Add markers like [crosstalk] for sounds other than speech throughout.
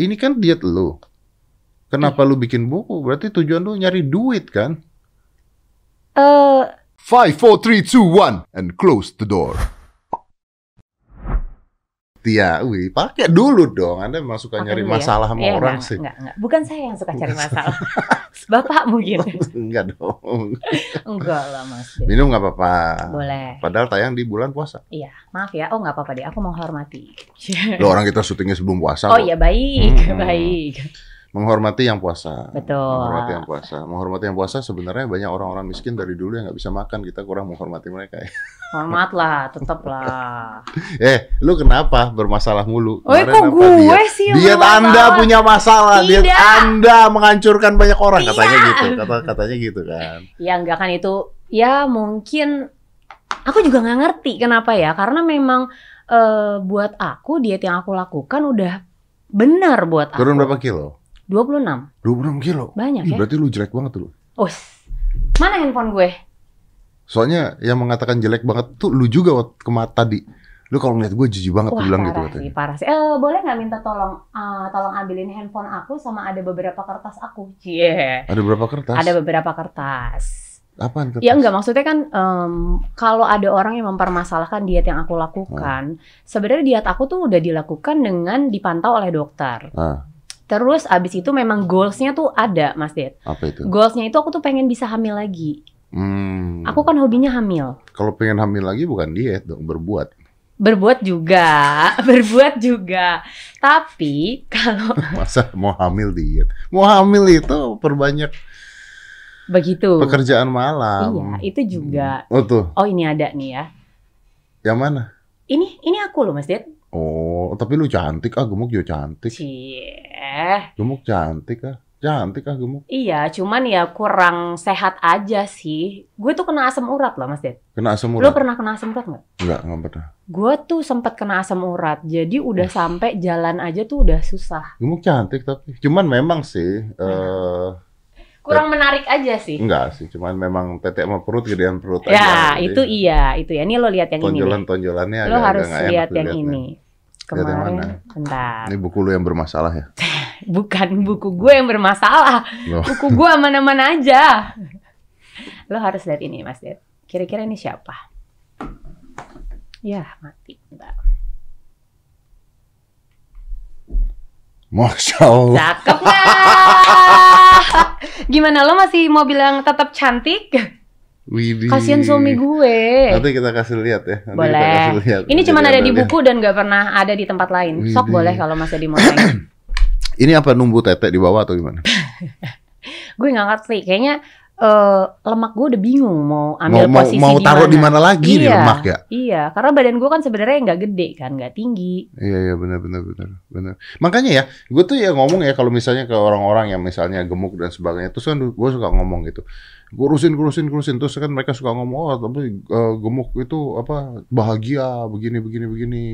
Ini kan diet lu. Kenapa lu bikin buku? Berarti tujuan lu nyari duit kan? Eh, Five, four, three, two, one, and close the door. Tia, wih, pakai dulu dong. Anda memang suka Makan nyari dulu ya. masalah sama Eh, orang enggak, sih. Enggak, enggak. Bukan saya yang suka cari masalah. [laughs] Bapak mungkin. [laughs] Enggak dong. Enggak lah, Mas. Minum nggak apa-apa. Boleh. Padahal tayang di bulan puasa. Iya, maaf ya. Oh, nggak apa-apa deh. Aku menghormati. Lo orang kita syutingnya sebelum puasa. Oh iya, baik. Hmm. Baik. Menghormati yang puasa. Betul. Menghormati yang puasa. Menghormati yang puasa sebenarnya banyak orang-orang miskin dari dulu yang nggak bisa makan. Kita kurang menghormati mereka. ya. Hormat lah, tetap lah. [laughs] Eh, lu kenapa bermasalah mulu? Oh, kok gue diet? sih Diet? Anda punya masalah. Diet Tidak. Anda menghancurkan banyak orang. Katanya Iya. gitu. Kata katanya gitu kan. Ya enggak kan itu. Ya mungkin aku juga nggak ngerti kenapa ya. Karena memang eh, buat aku diet yang aku lakukan udah benar buat aku. Turun berapa kilo? 26. 26 kilo. Banyak Ih, ya. berarti lu jelek banget lu. Us. Mana handphone gue? Soalnya yang mengatakan jelek banget tuh lu juga waktu kemata tadi. Lu kalau ngeliat gue jijik banget Wah bilang gitu parah katanya. sih, parah sih. Eh, boleh nggak minta tolong, eh, tolong ambilin handphone aku sama ada beberapa kertas aku. Cie. Ada berapa kertas? Ada beberapa kertas. Apaan kertas? Ya enggak maksudnya kan em, kalau ada orang yang mempermasalahkan diet yang aku lakukan, sebenarnya diet aku tuh udah dilakukan dengan dipantau oleh dokter. Ah, Terus abis itu memang goalsnya tuh ada, Mas Ded. apa itu? Goalsnya itu aku tuh pengen bisa hamil lagi. Hmm. Aku kan hobinya hamil. Kalau pengen hamil lagi bukan diet dong, berbuat. Berbuat juga, [laughs] berbuat juga. Tapi kalau [laughs] Masa mau hamil diet? Mau hamil itu perbanyak begitu, pekerjaan malam. iya itu juga. Oh tuh, Oh ini ada nih ya. yang mana? Ini ini aku loh Mas Ded. Oh, tapi lu cantik ah, gemuk juga cantik. Cie. Gemuk cantik ah. Cantik ah gemuk. Iya, cuman ya kurang sehat aja sih. Gue tuh kena asam urat loh, Mas Ded. Kena asam Lo urat? pernah kena asam urat nggak? Enggak, enggak pernah. Gue tuh sempat kena asam urat, jadi udah sampai jalan aja tuh udah susah. Gemuk cantik tapi. Cuman memang sih eh Kurang menarik aja sih. enggak sih, cuman memang tete sama perut gedean perut Ya, aja. itu iya, itu ya. Ini lo lihat yang ini. nih. Tonjolan-tonjolannya Lo agak, harus agak lihat yang ini. Lihat yang Kemarin, mana? bentar. Ini buku lu yang bermasalah ya? [laughs] Bukan buku gue yang bermasalah. Loh. Buku gue aman-aman aja. Lo harus lihat ini, Mas Ded. Kira-kira ini siapa? Ya, mati. Bentar. Masya Allah. Cakep nggak? [laughs] [laughs] Gimana lo masih mau bilang tetap cantik? Widih. Kasian suami gue. Nanti kita kasih lihat ya. Nanti kita Boleh. kasih lihat. Ini cuma ada di buku dan nggak pernah ada di tempat lain. Sok Widih. boleh kalau Mas Edi mau tanya. Ini apa numbu tete di bawah atau gimana? [laughs] gue nggak ngerti. Kayaknya eh, lemak gue udah bingung mau ambil mau mau, posisi mau taruh di mana lagi nih Iya. lemak ya? Iya, karena badan gue kan sebenarnya nggak gede kan, nggak tinggi. Iya iya benar benar benar benar. Makanya ya, gue tuh ya ngomong ya kalau misalnya ke orang-orang yang misalnya gemuk dan sebagainya, terus kan gue suka ngomong gitu. Kurusin kurusin kurusin terus kan mereka suka ngomong oh tapi eh, gemuk itu apa bahagia begini begini begini.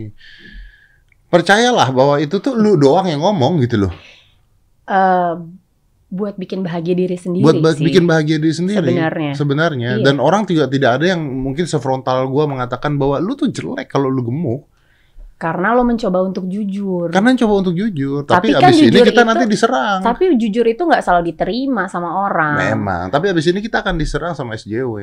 Percayalah bahwa itu tuh lu doang yang ngomong gitu loh. Eh, buat bikin bahagia diri sendiri Buat sih. bikin bahagia diri sendiri. Sebenarnya. Sebenarnya. Iya. Dan orang juga tidak ada yang mungkin sefrontal gua mengatakan bahwa lu tuh jelek kalau lu gemuk. Karena lo mencoba untuk jujur. Karena coba untuk jujur, Tapi tapi, kan abis ini kita itu- nanti diserang. Tapi jujur itu nggak selalu diterima sama orang. Memang, tapi abis ini kita akan diserang sama SJW.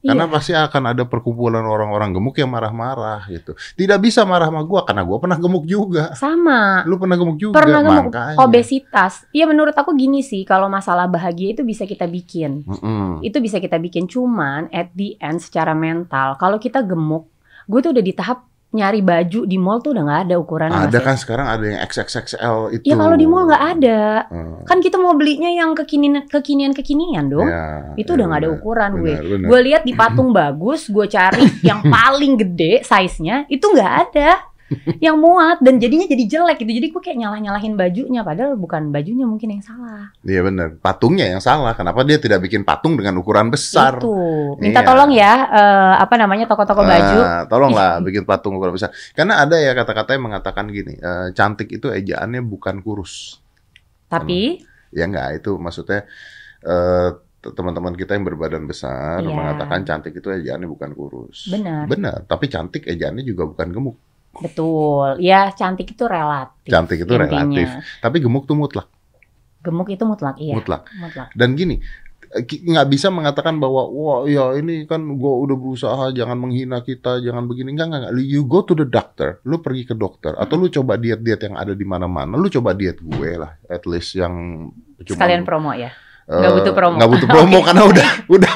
Karena Iya. pasti akan ada perkumpulan orang-orang gemuk yang marah-marah gitu. Tidak bisa marah sama gua karena gua pernah gemuk juga. Sama. Lu pernah gemuk juga, Pernah gemuk, makanya. obesitas. Iya menurut aku gini sih, kalau masalah bahagia itu bisa kita bikin. Mm-mm. Itu bisa kita bikin cuman at the end secara mental. Kalau kita gemuk, gue tuh udah di tahap nyari baju di mall tuh udah nggak ada ukuran Ada kan sekarang ada yang XXXL itu. Ya kalau di mall nggak ada. Hmm. Kan kita mau belinya yang kekinian kekinian kekinian dong. Ya, itu ya udah nggak ada ukuran gue. benar, benar. Gue lihat di patung bagus, gue cari [laughs] yang paling gede size-nya, itu nggak ada [laughs] yang muat dan jadinya jadi jelek gitu. Jadi gue kayak nyalah nyalahin bajunya, padahal bukan bajunya mungkin yang salah. Iya benar. Patungnya yang salah. Kenapa dia tidak bikin patung dengan ukuran besar? Itu. Minta Iya. tolong ya, eh, apa namanya toko-toko baju. Ah, tolonglah [laughs] bikin patung ukuran besar. Karena ada ya kata-kata yang mengatakan gini, eh, cantik itu ejaannya bukan kurus. Tapi Ya enggak, itu maksudnya eh, te- teman-teman kita yang berbadan besar Iya. mengatakan cantik itu ejaannya bukan kurus. Benar. Benar, tapi cantik ejaannya juga bukan gemuk. Betul. Ya cantik itu relatif. Cantik itu intinya. relatif. Tapi gemuk tuh mutlak, Gemuk itu mutlak, iya. mutlak. Mutlak. Dan gini, nggak bisa mengatakan bahwa wah ya ini kan gua udah berusaha jangan menghina kita, jangan begini. Enggak, enggak. You go to the doctor, lu pergi ke dokter atau lu coba diet-diet yang ada di mana-mana. Lu coba diet gue lah, at least yang cuma Sekalian promo ya. Nggak butuh promo. nggak butuh [laughs] promo Oke. karena udah [laughs] udah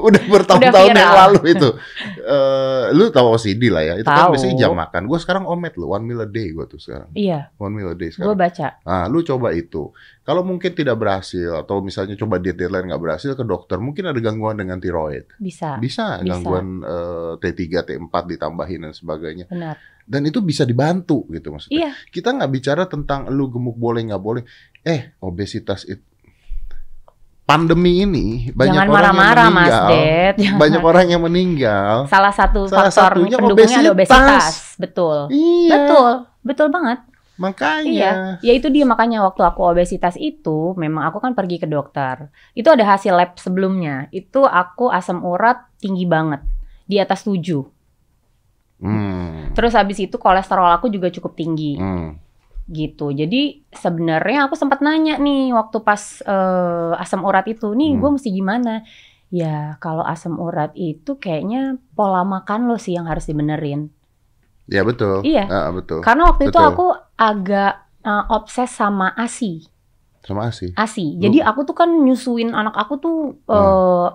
udah bertahun-tahun yang lalu itu. [laughs] Eh, lu tahu OCD lah ya. Itu kan Tahu. biasanya jam makan. Gue sekarang omet lu, one meal a day gue tuh sekarang. Iya, One meal a day gue sekarang. baca. Nah, lu coba itu. Kalau mungkin tidak berhasil atau misalnya coba diet diet lain nggak berhasil ke dokter, mungkin ada gangguan dengan tiroid. Bisa, Bisa, Bisa. gangguan eh, T3, T4 ditambahin dan sebagainya. benar. Dan itu bisa dibantu gitu maksudnya. Iya, Kita nggak bicara tentang lu gemuk boleh nggak boleh. Eh, obesitas itu pandemi ini banyak jangan orang marah-marah yang Mas meninggal. Ded. Jangan. Banyak orang yang meninggal. Salah satu Salah faktor satunya pendukungnya ada obesitas. obesitas. Betul. Iya. Betul, betul banget. Makanya. Iya, ya itu dia makanya waktu aku obesitas itu memang aku kan pergi ke dokter. Itu ada hasil lab sebelumnya. Itu aku asam urat tinggi banget di atas 7. Hmm. Terus habis itu kolesterol aku juga cukup tinggi Hmm. Gitu. Jadi sebenarnya aku sempat nanya nih waktu pas eh, asam urat itu, nih Hmm. gue mesti gimana? Ya kalau asam urat itu kayaknya pola makan lo sih yang harus dibenerin. Ya betul. Iya. Ah, betul. Karena waktu itu Betul. aku agak eh, obses sama ASI. Sama sih. ASI. Lu- Jadi aku tuh kan nyusuin anak aku tuh eh,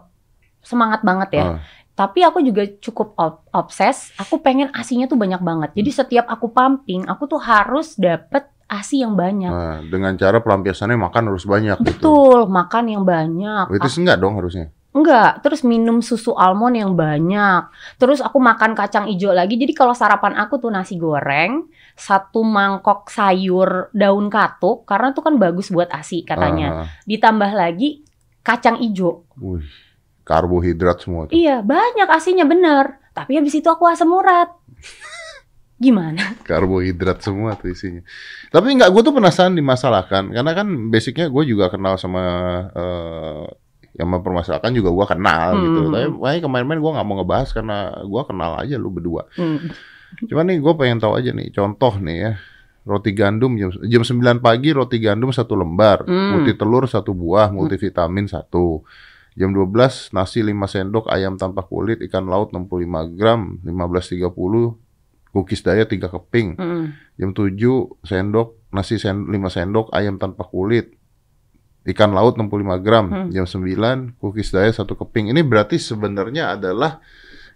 semangat banget ya. Ah. Tapi aku juga cukup ob- obses. Aku pengen asinya tuh banyak banget. Jadi setiap aku pumping, aku tuh harus dapet asi yang banyak. Nah, dengan cara pelampiasannya makan harus banyak gitu. Betul, makan yang banyak. Itu sih enggak dong harusnya. Enggak, terus minum susu almond yang banyak. Terus aku makan kacang ijo lagi. Jadi kalau sarapan aku tuh nasi goreng, satu mangkok sayur daun katuk karena itu kan bagus buat asi katanya. Ah, Ditambah lagi kacang ijo. wih, karbohidrat semua tuh. Iya, banyak asinya bener. Tapi habis itu aku asam urat. Gimana? [laughs] Karbohidrat semua tuh isinya. Tapi enggak, gue tuh penasaran dimasalahkan. Karena kan basicnya gue juga kenal sama eh, yang mempermasalahkan juga gue kenal gitu. Hmm. Tapi makanya kemarin-kemarin gue nggak mau ngebahas karena gue kenal aja lu berdua. Hmm. Cuman nih gue pengen tahu aja nih contoh nih ya. Roti gandum jam, jam 9 pagi roti gandum satu lembar, Hmm. multi telur satu buah, multivitamin satu. Jam 12 nasi 5 sendok, ayam tanpa kulit, ikan laut 65 gram, 15.30 cookies daya 3 keping. Hmm. Jam 7 sendok, nasi sen 5 sendok, ayam tanpa kulit. Ikan laut 65 gram. Hmm. Jam 9 cookies daya 1 keping. Ini berarti sebenarnya adalah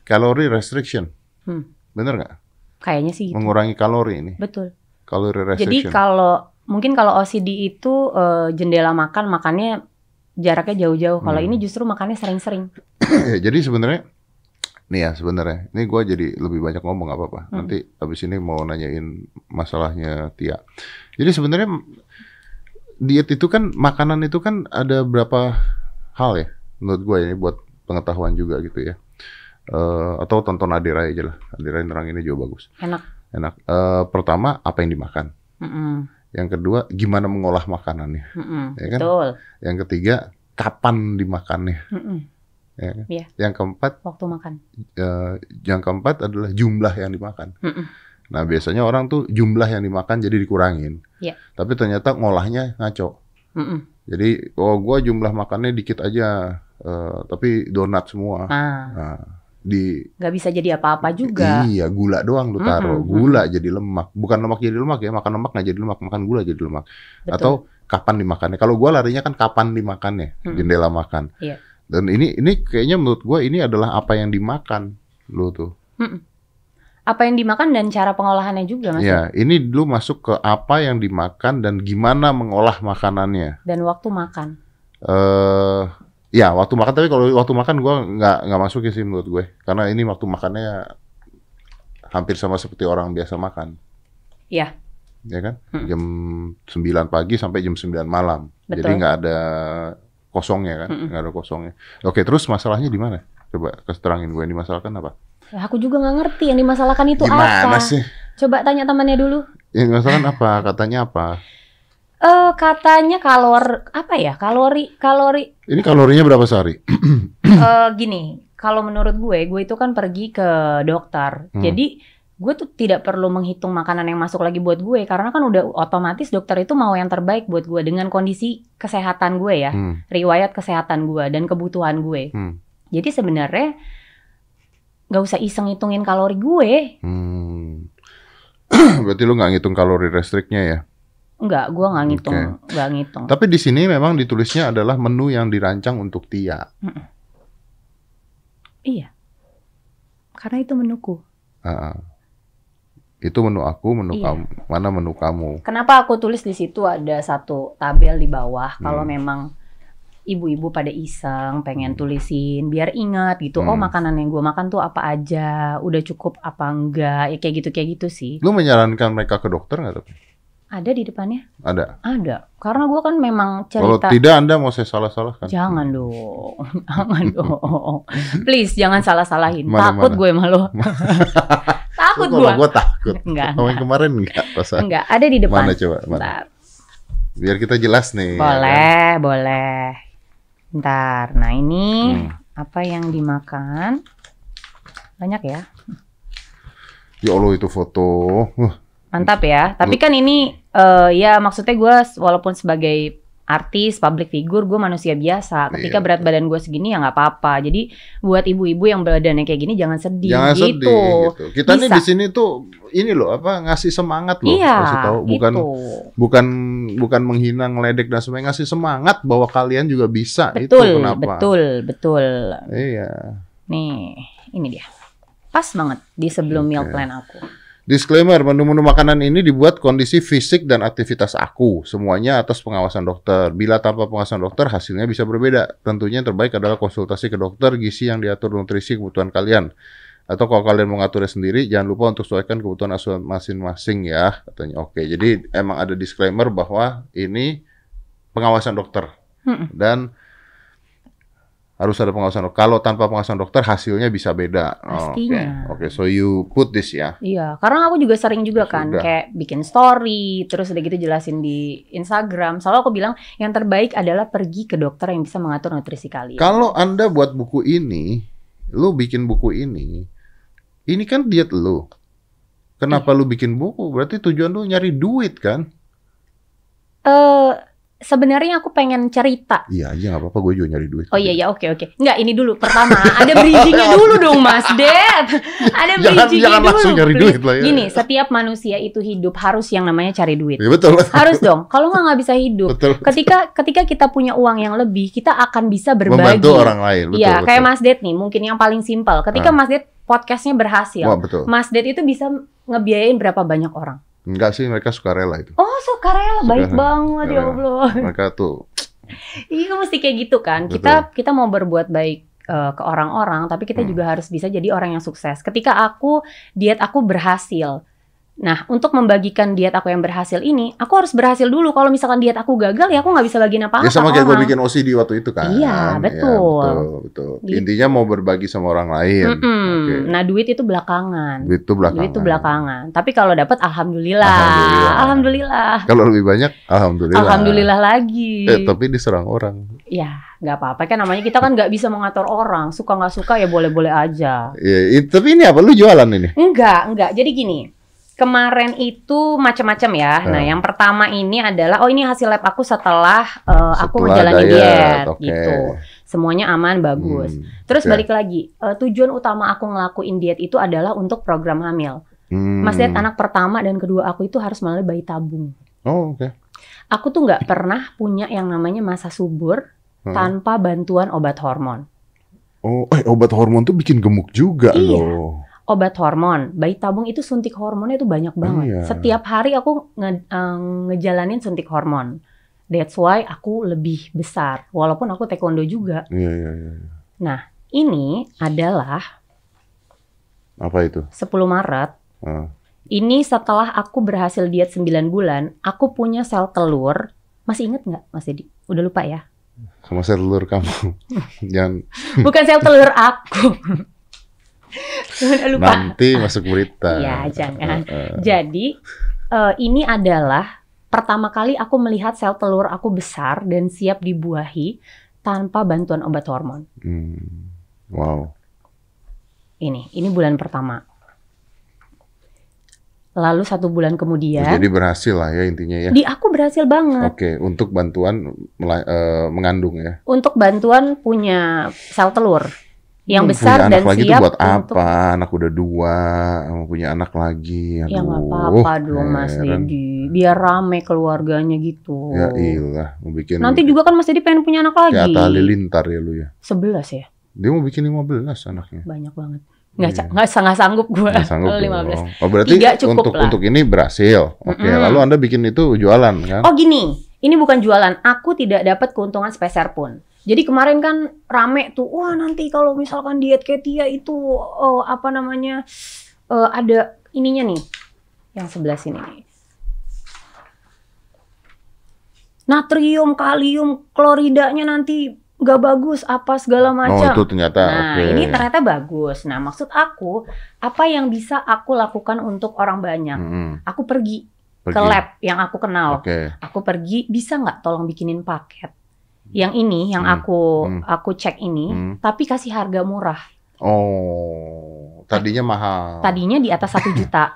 calorie restriction. Hmm. Bener nggak? Kayaknya sih gitu. Mengurangi kalori ini. Betul. Calorie Jadi restriction. kalau mungkin kalau OCD itu eh, jendela makan makannya jaraknya jauh-jauh. Kalau Hmm. ini justru makannya sering-sering. Ya, jadi sebenarnya nih ya sebenarnya ini gua jadi lebih banyak ngomong apa-apa. Hmm. Nanti abis ini mau nanyain masalahnya Tia. Jadi sebenarnya diet itu kan makanan itu kan ada berapa hal ya menurut gue ini buat pengetahuan juga gitu ya. Eh, atau tonton Adira aja lah. Adira nerang ini juga bagus. Enak. Enak. Eh, pertama apa yang dimakan. Mm-mm. Yang kedua gimana mengolah makanannya. Mm-mm. Ya kan? Betul. Yang ketiga kapan dimakannya. Mm-mm. Ya kan? Iya. Yang keempat Waktu makan. eh, yang keempat adalah jumlah yang dimakan. Mm-mm. Nah biasanya orang tuh jumlah yang dimakan jadi dikurangin. Iya. Tapi ternyata ngolahnya ngaco. Mm-mm. Jadi oh gua jumlah makannya dikit aja, eh, tapi donat semua. Ah, Nah, di nggak bisa jadi apa-apa juga. iya gula doang lu taruh, Mm-mm, gula jadi lemak. Bukan lemak jadi lemak ya, makan lemak nggak jadi lemak, makan gula jadi lemak. Betul. Atau kapan dimakannya? Kalau gua larinya kan kapan dimakannya, Mm. jendela makan. Iya. Dan ini ini kayaknya menurut gua ini adalah apa yang dimakan lu tuh. Apa yang dimakan dan cara pengolahannya juga mas. Ya, ini dulu masuk ke apa yang dimakan dan gimana mengolah makanannya. Dan waktu makan. Eh, ya waktu makan tapi kalau waktu makan gua nggak nggak masukin sih menurut gue, karena ini waktu makannya hampir sama seperti orang biasa makan. Iya. Ya kan? Mm. Jam 9 pagi sampai jam 9 malam. Jadi Betul. nggak ada kosongnya kan? Mm-mm. Nggak ada kosongnya. Oke, terus masalahnya di mana? Coba kasih terangin gue yang dimasalahkan apa? Ya, aku juga nggak ngerti yang dimasalahkan itu Gimana apa. sih? Coba tanya temannya dulu. Yang dimasalahkan apa? Katanya apa? Eh katanya kalor apa ya? Kalori kalori Ini kalorinya berapa sehari? [clears throat] eh gini, kalau menurut gue, gue itu kan pergi ke dokter. Hmm. Jadi gue tuh tidak perlu menghitung makanan yang masuk lagi buat gue karena kan udah otomatis dokter itu mau yang terbaik buat gue dengan kondisi kesehatan gue ya, Hmm. riwayat kesehatan gue dan kebutuhan gue. Hmm. Jadi sebenarnya nggak usah iseng hitungin kalori gue. Hmm. [clears throat] Berarti lu nggak ngitung kalori restriknya ya? Enggak, gue nggak ngitung, nggak ngitung. Tapi di sini memang ditulisnya adalah menu yang dirancang untuk Tia. Iya, karena itu menuku. Ah. itu menu aku, menu Iya. kamu. Mana menu kamu? Kenapa aku tulis di situ ada satu tabel di bawah kalau Hmm. memang ibu-ibu pada iseng pengen tulisin biar ingat gitu. Oh, Hmm. makanan yang gue makan tuh apa aja, udah cukup apa enggak, ya kayak gitu kayak gitu sih. Lu menyarankan mereka ke dokter nggak? tapi? Ada di depannya? Ada. Ada. Karena gue kan memang Kalau cerita tidak Anda mau saya salah-salahkan. Jangan dong, [laughs] jangan dong. Please jangan salah-salahin. Mana, Takut mana? gue malu. [laughs] Takut gue. gua takut. Enggak, [laughs] enggak. kemarin enggak perasaan. Enggak, ada di depan. Mana coba? Mana? Bentar. Biar kita jelas nih. ya kan? Boleh, boleh. Bentar. Nah, ini Hmm. apa yang dimakan? Banyak ya. Ya Allah itu foto. Wah, Mantap ya. Tapi kan ini eh, ya maksudnya gue walaupun sebagai artis, public figure, gue manusia biasa. Ketika Iya, berat badan gue segini ya nggak apa-apa. Jadi buat ibu-ibu yang badannya kayak gini jangan sedih Jangan gitu. sedih gitu. Kita nih Bisa. di sini tuh ini loh apa ngasih semangat loh. Iya, Kasih tahu bukan gitu. bukan bukan menghina ngeledek dan sebagainya ngasih semangat bahwa kalian juga bisa itu Betul, kenapa betul, betul. iya Nih, ini dia. Pas banget di sebelum meal Oke. plan aku. Disclaimer menu-menu makanan ini dibuat kondisi fisik dan aktivitas aku semuanya atas pengawasan dokter. Bila tanpa pengawasan dokter hasilnya bisa berbeda. Tentunya yang terbaik adalah konsultasi ke dokter gizi yang diatur nutrisi kebutuhan kalian. Atau kalau kalian mau ngaturnya sendiri jangan lupa untuk sesuaikan kebutuhan asuhan masing-masing ya katanya. Oke jadi emang ada disclaimer bahwa ini pengawasan dokter. Dan harus ada pengawasan dokter. Kalau tanpa pengawasan dokter hasilnya bisa beda. Oh, Oke, Pastinya. oke. So you put this ya. Iya, karena aku juga sering juga Ya kan sudah. kayak bikin story, terus udah gitu jelasin di Instagram. Selalu aku bilang yang terbaik adalah pergi ke dokter yang bisa mengatur nutrisi kalian. Kalau anda buat buku ini, lu bikin buku ini, ini kan diet lu. Kenapa Iya. lu bikin buku? Berarti tujuan lu nyari duit kan? Eh sebenarnya aku pengen cerita. Iya aja nggak apa-apa, gue juga nyari duit. Oh iya ya, oke oke. Enggak, ini dulu pertama ada bridgingnya [laughs] dulu dong Mas Ded. Ada Jangan- bridgingnya jangan dulu. langsung nyari duit lah ya. Gini, setiap manusia itu hidup harus yang namanya cari duit. Ya, betul. Harus dong. Kalau nggak nggak bisa hidup. betul. Ketika ketika kita punya uang yang lebih, kita akan bisa berbagi. Membantu orang lain. Betul, Iya, betul. kayak Mas Ded nih, mungkin yang paling simpel. Ketika Ah. Mas Ded podcastnya berhasil, Wah betul. Mas Ded itu bisa ngebiayain berapa banyak orang? Enggak sih, mereka suka rela itu. Oh, sukarela baik Sukarela. banget ya. Allah. [laughs] Mereka tuh Iya, mesti kayak gitu kan. Kita kita mau berbuat baik eh, ke orang-orang, tapi kita Hmm. juga harus bisa jadi orang yang sukses. Ketika aku diet aku berhasil. Nah, untuk membagikan diet aku yang berhasil ini, aku harus berhasil dulu. Kalau misalkan diet aku gagal, ya aku nggak bisa bagiin apa-apa. Ya sama kayak gue bikin OCD waktu itu kan. Iya, Ya, betul. betul, betul. Gitu. Intinya mau berbagi sama orang lain. Mm-mm. Oke. Nah, duit itu belakangan. Duit itu belakangan. Duit itu belakangan. Tapi kalau dapat alhamdulillah. Alhamdulillah. Alhamdulillah. Kalau lebih banyak, alhamdulillah. Alhamdulillah lagi. Eh, tapi diserang orang. Ya, nggak apa-apa kan namanya kita kan nggak bisa mengatur orang. Suka nggak suka ya boleh-boleh aja. Ya, tapi ini apa? Lu jualan ini? Enggak, enggak. Jadi gini. Kemarin itu macam-macam ya. Nah, Hmm. yang pertama ini adalah oh ini hasil lab aku setelah aku Setelah menjalani diet, oke. gitu. Semuanya aman, bagus. Hmm, Terus oke. balik lagi, eh, tujuan utama aku ngelakuin diet itu adalah untuk program hamil. Hmm. Mas lihat anak pertama dan kedua aku itu harus melalui bayi tabung. Oh, oke. Aku tuh nggak pernah punya yang namanya masa subur Hmm. tanpa bantuan obat hormon. Oh, eh obat hormon tuh bikin gemuk juga Iya. loh. Obat hormon, bayi tabung itu suntik hormonnya itu banyak banget. Iya. Setiap hari aku nge- eh, ngejalanin suntik hormon. That's why aku lebih besar, walaupun aku taekwondo juga. Iya, iya, iya. Ini adalah Apa itu? 10 Maret. Ah. Ini setelah aku berhasil diet 9 bulan, aku punya sel telur. Masih inget nggak, Mas Edi? Udah lupa ya? Sama sel telur kamu. [laughs] Jangan Bukan sel telur aku. [laughs] Lupa. nanti masuk berita. Iya, jangan. Jadi eh, ini adalah pertama kali aku melihat sel telur aku besar dan siap dibuahi tanpa bantuan obat hormon. Hmm. Wow. Ini, ini bulan pertama. Lalu satu bulan kemudian, Jadi berhasil lah ya intinya ya. di aku berhasil banget Oke, untuk bantuan eh, mengandung ya. untuk bantuan punya sel telur yang Hmm, besar punya dan anak lagi siap buat untuk apa? Anak udah dua, mau punya anak lagi. ya nggak Aduh, apa-apa dong Mas. Dedi, biar rame keluarganya gitu. Ya ilah, mau bikin Nanti juga kan Mas Dedi pengen punya anak kayak lagi. Atta Halilintar ya lu ya. 11 ya, Dia mau bikin 15 anaknya. banyak banget. Nggak, Iya. nggak, nggak sanggup gue Nggak sanggup kalau 15. dong. Oh berarti Tiga cukup untuk lah. untuk ini berhasil. Oke, Mm-mm. lalu Anda bikin itu jualan kan? Oh gini, ini bukan jualan. Aku tidak dapat keuntungan sepeser pun. Jadi kemarin kan rame tuh, wah nanti kalau misalkan diet ketia itu oh, apa namanya eh, ada ininya nih, yang sebelah sini nih. Natrium, kalium, kloridanya nanti nggak bagus apa segala Oh macam. itu ternyata Nah, oke. ini ternyata bagus. Nah, maksud aku, apa yang bisa aku lakukan untuk orang banyak? Mm-mm. Aku pergi, ke Pergi. lab yang aku kenal Oke. aku pergi bisa nggak tolong bikinin paket yang ini yang Hmm, aku hmm. aku cek ini Hmm. tapi kasih harga murah Oh, tadinya mahal. tadinya di atas satu juta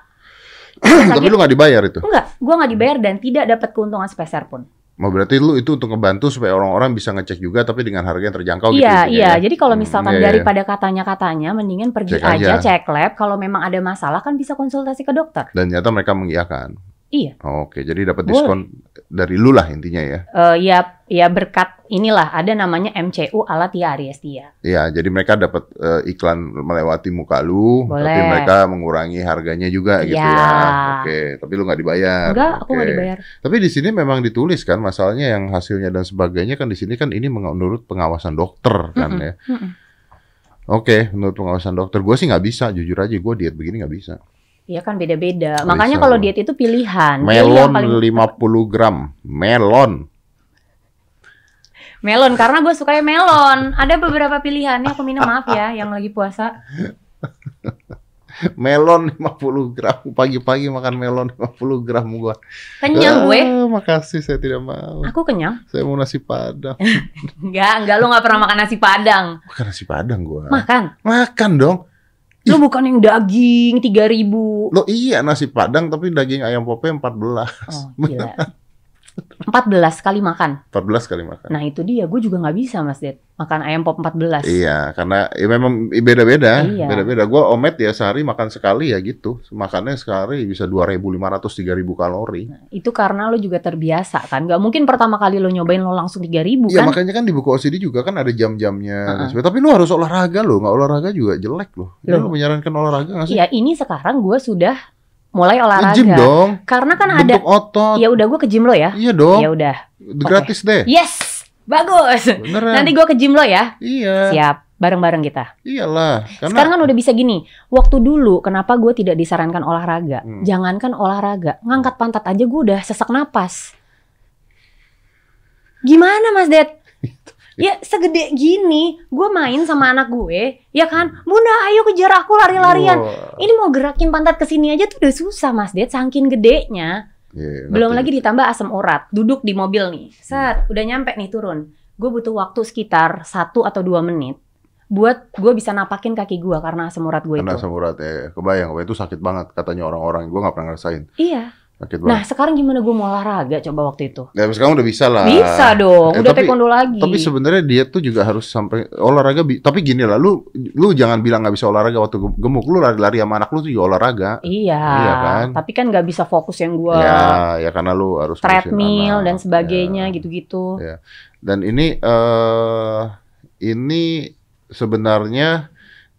[clears throat] Tapi lu nggak dibayar itu. enggak gua nggak dibayar dan tidak dapat keuntungan sepeser pun Mau berarti lu itu untuk ngebantu supaya orang-orang bisa ngecek juga tapi dengan harga yang terjangkau gitu. iya iya ya? jadi kalau Hmm, misalkan iya, iya. daripada katanya katanya mendingan pergi Cek aja aja. cek lab kalau memang ada masalah kan bisa konsultasi ke dokter Dan ternyata mereka mengiyakan. Iya. Oke, jadi dapat Boleh. diskon dari lu lah intinya ya. Eh, ya ya berkat inilah ada namanya MCU ala Tia Ariestia Iya, jadi mereka dapat eh, iklan melewati muka lu, tapi Boleh. mereka mengurangi harganya juga gitu Iya. ya. Oke, tapi lu nggak dibayar. enggak aku nggak dibayar Tapi di sini memang ditulis kan masalahnya yang hasilnya dan sebagainya kan di sini kan ini menurut pengawasan dokter kan Mm-mm, ya. mm-mm. Oke, menurut pengawasan dokter gue sih nggak bisa, jujur aja gue diet begini nggak bisa. Iya kan beda-beda. Makanya kalau diet itu pilihan. Pilih Melon yang paling 50 gram, melon. Melon karena gue sukanya melon. Ada beberapa pilihan. Ini aku minum maaf ya yang lagi puasa. [laughs] Melon 50 gram, pagi-pagi makan melon 50 gram gua. Kenyang gue. Ah, makasih saya tidak mau. Aku kenyang. Saya mau nasi padang. [laughs] Enggak, enggak lu nggak pernah makan nasi padang. Makan nasi padang gua. Makan. Makan dong. Lu bukan yang daging 3000. Lo iya nasi padang tapi daging ayam pope 14. Oh, gila. [laughs] 14 kali makan. 14 kali makan. Nah, itu dia. Gue juga nggak bisa, Mas Det. Makan ayam pop 14. Iya, karena ya memang beda-beda, Iya. beda-beda. Gua omet ya sehari makan sekali ya gitu. Makannya sekali bisa 2.500 3.000 kalori. Itu karena lu juga terbiasa kan. Gak mungkin pertama kali lu nyobain lo langsung 3000 Iya kan. makanya kan di buku OCD juga kan ada jam-jamnya. Uh-uh. sebagainya. Tapi lu harus olahraga lo, nggak olahraga juga jelek loh. Loh. lu menyarankan olahraga nggak sih? Iya, ini sekarang gue sudah mulai olahraga. Nge-gym dong, Karena kan ada bentuk otot. Ya udah gue ke gym lo ya. Iya dong, Ya udah. gratis deh. Yes. Bagus. Beneran. Nanti gue ke gym lo ya. Iya, Siap. Bareng-bareng kita. iyalah. Karena Sekarang kan udah bisa gini. Waktu dulu kenapa gue tidak disarankan olahraga? Hmm. Jangankan olahraga, ngangkat pantat aja gue udah sesak napas. Gimana Mas Det? Ya segede gini, gue main sama anak gue, ya kan? Bunda, ayo kejar aku lari-larian. Wah, Ini mau gerakin pantat ke sini aja tuh udah susah Mas Det, saking gedenya. iya, Belum lagi ditambah asam urat. Duduk di mobil nih. Set, udah nyampe nih turun. Gue butuh waktu sekitar satu atau dua menit buat gue bisa napakin kaki gue karena asam urat gue Karena itu. asam urat ya, kebayang, kebayang itu sakit banget katanya orang-orang. Gue nggak pernah ngerasain. Iya. Sakit Nah sekarang gimana gue mau olahraga coba waktu itu? Ya, sekarang udah bisa lah. Bisa dong. Eh, Udah tapi- taekwondo lagi. Tapi sebenarnya dia tuh juga harus sampai olahraga. Tapi gini lah, lu lu jangan bilang nggak bisa olahraga waktu gem- gemuk. Lu lari-lari sama anak lu tuh juga olahraga. Iya. Iya kan? Tapi kan nggak bisa fokus yang gue Ya, ya karena lu harus treadmill dan sebagainya Ya. gitu-gitu. Ya. Dan ini eh ini sebenarnya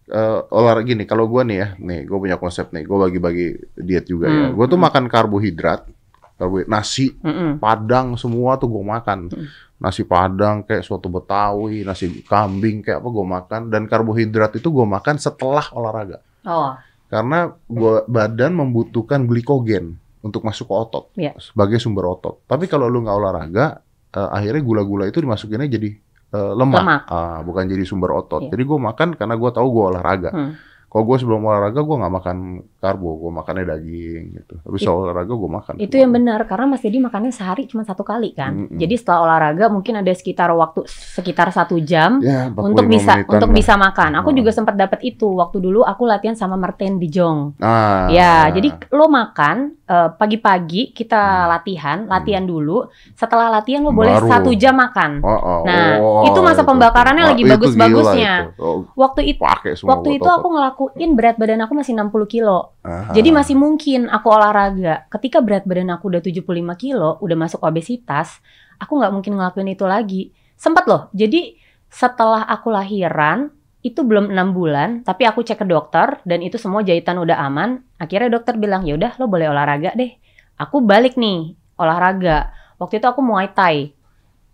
eh olahraga gini. Kalau gua nih ya, nih gue punya konsep nih. Gue bagi-bagi diet juga ya. Hmm, Gue tuh hmm. makan karbohidrat, karbohidrat, nasi, Mm-mm. padang semua tuh gue makan. Hmm. Nasi padang kayak soto betawi, nasi kambing kayak apa gue makan. Dan karbohidrat itu gue makan setelah olahraga. Oh, Karena gua badan membutuhkan glikogen untuk masuk ke otot Iya. sebagai sumber otot. Tapi kalau lu nggak olahraga, eh, akhirnya gula-gula itu dimasukinnya jadi eh, lemak, Lemak. Ah, bukan jadi sumber otot. Iya. Jadi gue makan karena gue tahu gue olahraga. Hmm. Kalau gue sebelum olahraga gue nggak makan karbo, gue makannya daging gitu. Tapi soal olahraga gue makan. Itu yang benar karena Mas Dedi makannya sehari cuma satu kali kan. Mm-mm. Jadi setelah olahraga mungkin ada sekitar waktu sekitar satu jam Ya, 45 untuk bisa untuk lah. bisa makan. Aku Oh. juga sempat dapat itu waktu dulu aku latihan sama Martin di Jong. Ah, Ya, jadi lo makan eh, pagi-pagi kita Hmm. latihan, latihan dulu. Setelah latihan lo boleh Baru. satu jam makan. Oh, oh, Nah, oh, itu masa pembakarannya Wah, lagi itu bagus-bagusnya. itu. Oh, Waktu itu waktu itu aku ngelakuin berat badan aku masih 60 kilo. Aha. Jadi masih mungkin aku olahraga. Ketika berat badan aku udah 75 kilo, udah masuk obesitas, aku nggak mungkin ngelakuin itu lagi. Sempat loh. Jadi setelah aku lahiran, itu belum enam bulan, tapi aku cek ke dokter dan itu semua jahitan udah aman. Akhirnya dokter bilang, ya udah lo boleh olahraga deh. Aku balik nih olahraga. Waktu itu aku Muay Thai.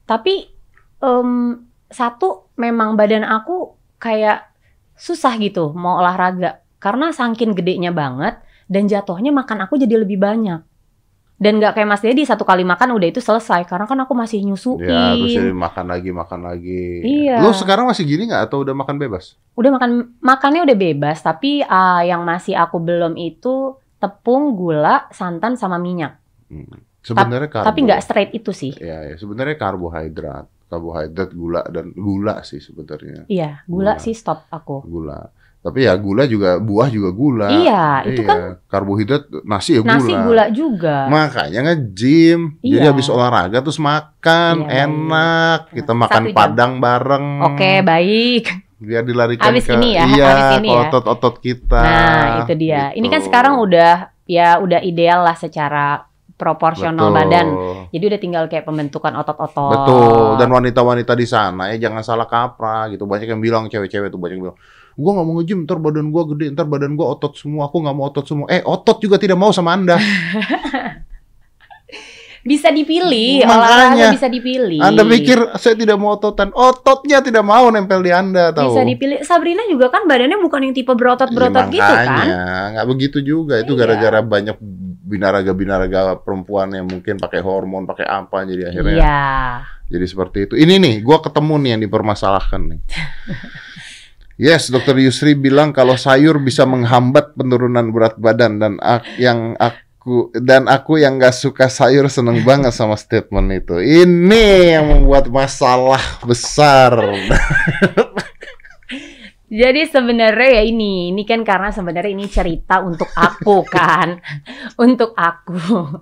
Tapi em, satu memang badan aku kayak susah gitu mau olahraga karena saking gedenya banget dan jatuhnya makan aku jadi lebih banyak. Dan nggak kayak Mas Dedi satu kali makan udah itu selesai karena kan aku masih nyusuin. Ya, terus jadi makan lagi, makan lagi. Iya. Lu sekarang masih gini nggak atau udah makan bebas? Udah makan makannya udah bebas tapi ah, yang masih aku belum itu tepung, gula, santan sama minyak. Hmm. Sebenarnya karbo. Tapi nggak straight itu sih. Ya, ya, sebenarnya karbohidrat, karbohidrat, gula dan gula sih sebenarnya. Iya, gula Gula. sih stop aku. Gula. Tapi ya gula juga buah juga gula. Iya, itu Iya. kan karbohidrat nasi ya nasi gula juga. Makanya nge-gym. Jadi Iya. habis olahraga terus makan, Iya, enak. Kita Nah, makan satu jam. padang bareng. Oke, baik. Biar dilarikan Habis ke ini ya, iya, habis ini ya. otot-otot kita. Nah, itu dia. Ini kan Gitu. sekarang udah ya udah ideal lah secara proporsional Betul. badan. Jadi udah tinggal kayak pembentukan otot-otot. Betul. Dan wanita-wanita di sana ya jangan salah kaprah gitu. Banyak yang bilang cewek-cewek tuh banyak yang bilang, gua nggak mau nge-gym, ntar badan gua gede, ntar badan gua otot semua. Aku nggak mau otot semua. Eh, otot juga tidak mau sama anda. [laughs] bisa dipilih, olahraga bisa dipilih. Anda pikir saya tidak mau ototan, ototnya tidak mau nempel di anda, tahu? bisa dipilih. Sabrina juga kan badannya bukan yang tipe berotot-berotot Ya, gitu kan? nggak begitu juga. Itu Iya. gara-gara banyak binaraga-binaraga perempuan yang mungkin pakai hormon, pakai apa, jadi akhirnya Iya. jadi seperti itu. Ini nih, gua ketemu nih yang dipermasalahkan nih. [laughs] Yes, Dokter Yusri bilang kalau sayur bisa menghambat penurunan berat badan dan ak- yang aku dan aku yang nggak suka sayur seneng banget sama statement itu. Ini yang membuat masalah besar. Jadi sebenarnya ya ini, ini kan karena sebenarnya ini cerita untuk aku kan, [laughs] untuk aku.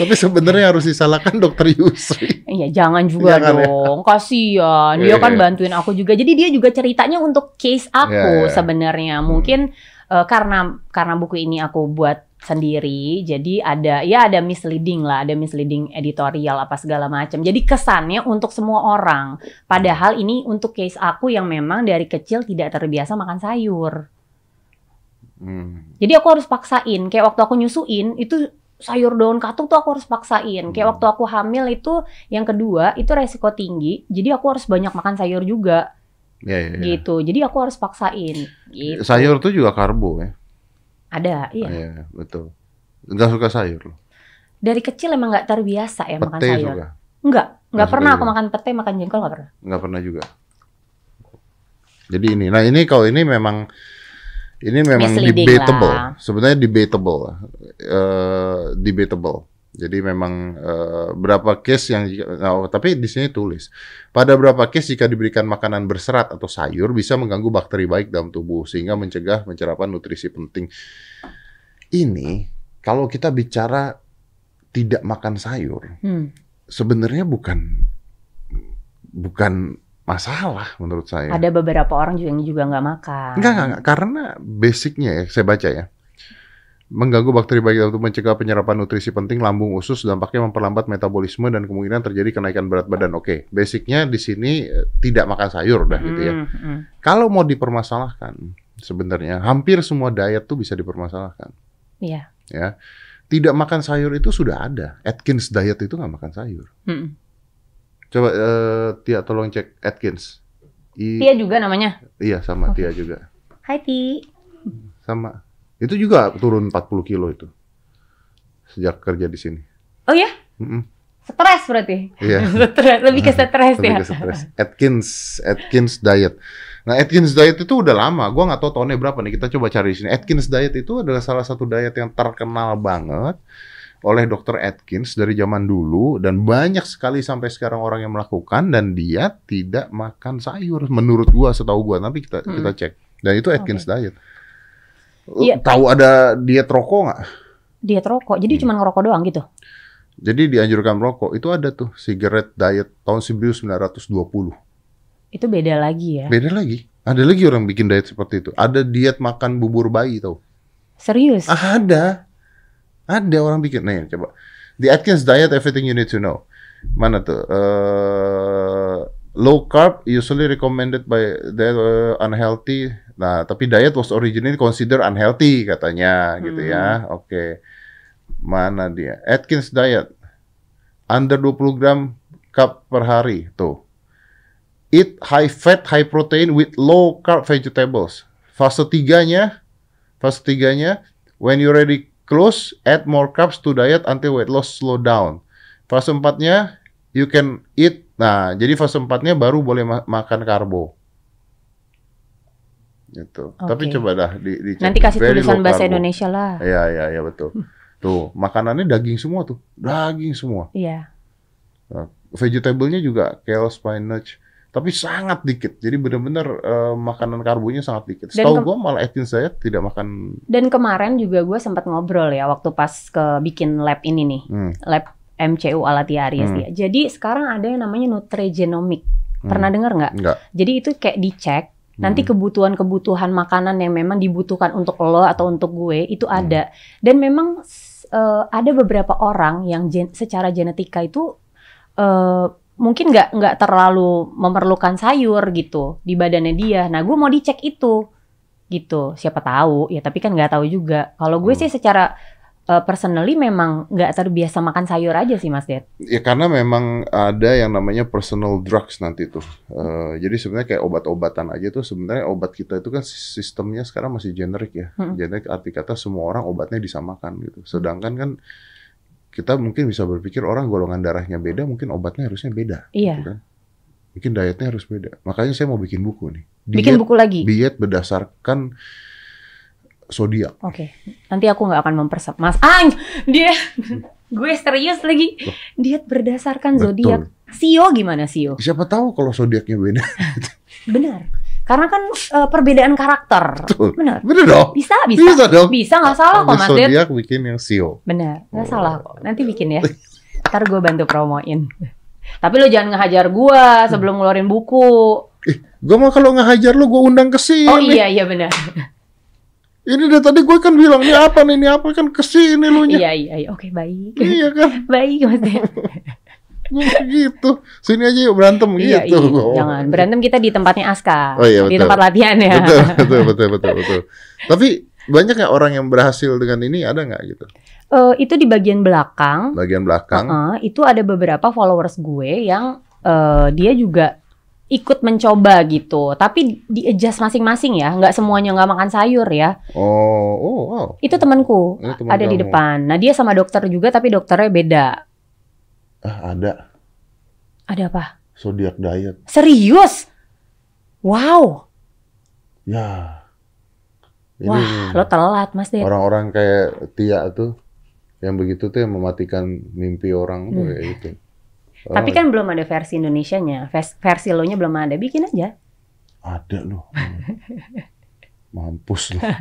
Tapi sebenarnya harus disalahkan Dokter Yusri. iya jangan juga Jangan ya. dong, kasihan. Dia Iya, kan iya. bantuin aku juga. Jadi dia juga ceritanya untuk case aku Iya, iya. sebenarnya. Mungkin eh, karena karena buku ini aku buat sendiri, jadi ada ya ada misleading lah, ada misleading editorial apa segala macam. Jadi kesannya untuk semua orang. Padahal ini untuk case aku yang memang dari kecil tidak terbiasa makan sayur. Hmm. Jadi aku harus paksain. Kayak waktu aku nyusuin itu sayur daun katuk tuh aku harus paksain. Kayak Hmm. waktu aku hamil itu yang kedua itu resiko tinggi. Jadi aku harus banyak makan sayur juga Ya, ya, ya. gitu. Jadi aku harus paksain. Gitu. Sayur tuh juga karbo ya. Ada, iya. Iya, betul. Enggak suka sayur loh. Dari kecil emang nggak terbiasa ya makan Pete sayur. suka. Enggak, nggak Nggak pernah aku juga. makan pete, makan jengkol nggak pernah. Nggak pernah juga. Jadi ini, nah ini kalau ini memang ini memang Misleading debatable. lah. Sebenarnya debatable, eh debatable. Jadi memang eh, berapa case yang nah, tapi di sini tulis pada berapa case jika diberikan makanan berserat atau sayur bisa mengganggu bakteri baik dalam tubuh sehingga mencegah pencerapan nutrisi penting. Ini kalau kita bicara tidak makan sayur, Hmm. sebenarnya bukan bukan masalah menurut saya. Ada beberapa orang juga yang juga nggak makan. Enggak, enggak, enggak. Karena basicnya ya, saya baca ya. Mengganggu bakteri baik tubuh mencegah penyerapan nutrisi penting lambung usus dampaknya memperlambat metabolisme dan kemungkinan terjadi kenaikan berat badan. Oke, basicnya di sini eh, tidak makan sayur dah gitu ya. Hmm, hmm. Kalau mau dipermasalahkan, sebenarnya hampir semua diet tuh bisa dipermasalahkan. Iya. Ya, tidak makan sayur itu sudah ada. Atkins diet itu nggak makan sayur. Hmm. Coba eh, Tia tolong cek Atkins. I- Tia juga namanya. Iya sama Oke. Tia juga. Hai Ti. Sama. Itu juga turun 40 kilo itu. Sejak kerja di sini. Oh ya? Mm-mm. Stres berarti. Iya. [laughs] Stres, lebih ke stres Lebih ya. ke stres. Atkins, Atkins diet. Nah, Atkins diet itu udah lama. Gua nggak tahu tahunnya berapa nih. Kita coba cari di sini. Atkins diet itu adalah salah satu diet yang terkenal banget oleh Dr. Atkins dari zaman dulu dan banyak sekali sampai sekarang orang yang melakukan dan dia tidak makan sayur menurut gua setahu gua nanti kita Hmm. kita cek dan itu Atkins diet Lu Iya, tahu ada diet rokok nggak Diet rokok. Jadi Hmm. cuma ngerokok doang gitu. jadi dianjurkan merokok itu ada tuh cigarette diet tahun 1920 Itu beda lagi ya. beda lagi ada lagi orang bikin diet seperti itu ada diet makan bubur bayi tau Serius. Ada. Ada orang bikin. Nih, coba. The Atkins Diet, Everything You Need to Know. Mana tuh? Eh, low carb, usually recommended by the uh, unhealthy. Nah, tapi diet was originally considered unhealthy katanya, gitu ya. Oke. Mana dia? Atkins Diet. Under 20 gram cup per hari. Tuh. Eat high fat, high protein with low carb vegetables. Fase tiganya Fase tiganya, when you ready close, add more carbs to diet until weight loss slow down. Fase empatnya, you can eat. Nah, jadi fase empatnya baru boleh ma- makan karbo. Gitu. Tapi Oke. coba dah di, dicek. Nanti kasih Very tulisan bahasa carbo. Indonesia lah. Iya, iya, iya betul. Tuh, makanannya daging semua tuh. Daging semua. Iya. Vegetable-nya juga kale, spinach. Tapi sangat dikit. Jadi benar-benar eh, makanan karbonya sangat dikit. Setahu gua malah Atkins saya tidak makan Dan kemarin juga gue sempat ngobrol ya waktu pas ke bikin lab ini nih, hmm, lab MCU Alatia Aries Hmm. dia. Jadi sekarang ada yang namanya nutrigenomic. hmm. Pernah dengar nggak? Enggak. Jadi itu kayak dicek nanti Hmm. kebutuhan-kebutuhan makanan yang memang dibutuhkan untuk lo atau untuk gue itu Hmm. ada. Dan memang eh, ada beberapa orang yang gen- secara genetika itu eh, mungkin nggak nggak terlalu memerlukan sayur gitu di badannya dia. Nah, gue mau dicek itu gitu. Siapa tahu ya, tapi kan nggak tahu juga. Kalau gue Hmm. sih secara eh, personally memang nggak terbiasa makan sayur aja sih, Mas Ded. Ya karena memang ada yang namanya personal drugs nanti tuh. Eh, jadi sebenarnya kayak obat-obatan aja tuh sebenarnya obat kita itu kan sistemnya sekarang masih generik ya. Mm. Generik arti kata semua orang obatnya disamakan gitu. Sedangkan kan kita mungkin bisa berpikir orang golongan darahnya beda, mungkin obatnya harusnya beda. Iya. gitu kan. Mungkin dietnya harus beda. Makanya saya mau bikin buku nih. Bikin Diet, buku lagi. diet berdasarkan zodiak. Oke, nanti aku nggak akan mempersep. Mas, ah, dia, [laughs] gue serius lagi. Loh. Diet berdasarkan zodiak. Sio gimana Sio? Siapa tahu kalau zodiaknya beda. [laughs] Benar. Karena kan eh, perbedaan karakter. Betul. Benar. Bener dong? Bisa, bisa. Bisa dong. Bisa nggak salah kok Mas. Zodiak bikin yang sio. Benar, nggak Oh. salah kok. Nanti bikin ya. [laughs] Ntar gue bantu promoin. Tapi lo jangan ngehajar gue sebelum ngeluarin buku. Gue mah kalau ngehajar lu gue undang ke sini. Oh iya iya benar. Ini dari tadi gue kan bilang ini apa nih, ini apa kan ke sini lu nya. Iya iya iya. Oke baik. Iya kan, [laughs] baik Mas [laughs] gitu. Sini aja yuk berantem Iya gitu. iya. Oh. Jangan berantem kita di tempatnya Aska. Oh iya, Di betul. tempat latihan ya. Betul, [laughs] betul, betul, betul, betul. Tapi banyak nggak orang yang berhasil dengan ini? Ada nggak gitu? Eh, itu di bagian belakang. Bagian belakang. Heeh, itu ada beberapa followers gue yang eh, dia juga ikut mencoba gitu. Tapi di adjust masing-masing ya. Nggak semuanya nggak makan sayur ya. Oh, oh, wow. Itu temanku ada di kamu. depan. Nah dia sama dokter juga tapi dokternya beda. Ah, ada Ada apa? zodiak diet. Serius? Wow. Ya. Ini Wah, nih, lo telat Mas Ded. orang-orang kayak Tia tuh yang begitu tuh yang mematikan mimpi orang tuh Hmm. kayak gitu. [laughs] Tapi Oh, kan belum ada versi Indonesianya. Vers- Versi lo nya belum ada. Bikin aja. ada loh. [laughs] Mampus loh. [laughs]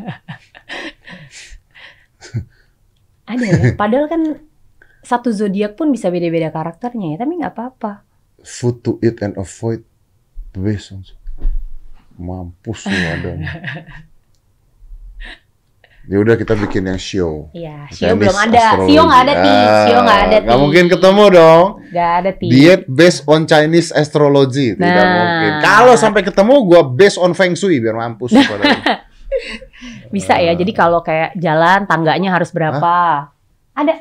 Ada ya. Padahal kan satu zodiak pun bisa beda-beda karakternya ya. Tapi nggak apa-apa. Food to eat and avoid on mampus loh ada. [laughs] Ya udah kita bikin yang show. Iya, Sio Tenis belum ada. astrologi. Sio nggak ada ti. Ah, Sio nggak ada ti. nggak mungkin ketemu dong. Nggak ada ti. Diet based on Chinese astrology tidak Nah. mungkin. Kalau sampai ketemu gua based on feng shui biar mampus. [laughs] Bisa ya. Jadi kalau kayak jalan tangganya harus berapa? Ada.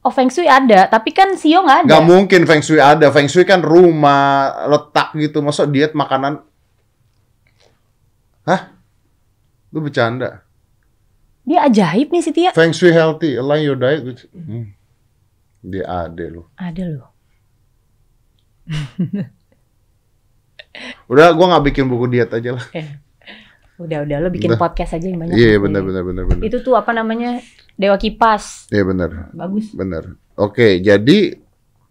Oh Feng Shui ada, tapi kan Sio nggak ada. Nggak mungkin feng shui ada. Feng shui kan rumah, letak gitu. Masa diet makanan? Hah? Lu bercanda? Dia ajaib nih si Tia. Feng shui healthy, align your diet. with- Hmm. Dia ada lu. Ada loh. [laughs] Udah, gua nggak bikin buku diet aja lah. Udah udah lo bikin Udah. podcast aja yang banyak. Iya, Mas. benar benar benar benar. Itu tuh apa namanya? Dewa Kipas. Iya benar. Bagus. Benar. Oke, jadi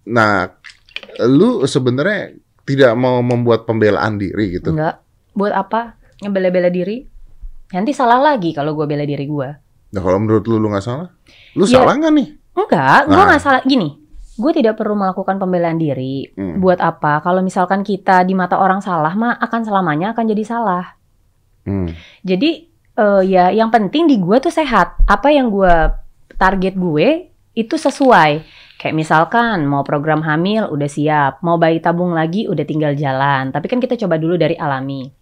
nah lu sebenarnya tidak mau membuat pembelaan diri gitu. Enggak. Buat apa? Ngebela-bela diri? Nanti salah lagi kalau gue bela diri gue. Nah, kalau menurut lu lu nggak salah? Lu Iya. salah nggak nih? Enggak, gue Nah. nggak salah. Gini, gue tidak perlu melakukan pembelaan diri. Hmm. Buat apa? Kalau misalkan kita di mata orang salah, mah akan selamanya akan jadi salah. Hmm. Jadi eh, ya yang penting di gue tuh sehat. Apa yang gue target gue itu sesuai. Kayak misalkan mau program hamil udah siap, mau bayi tabung lagi udah tinggal jalan. Tapi kan kita coba dulu dari alami.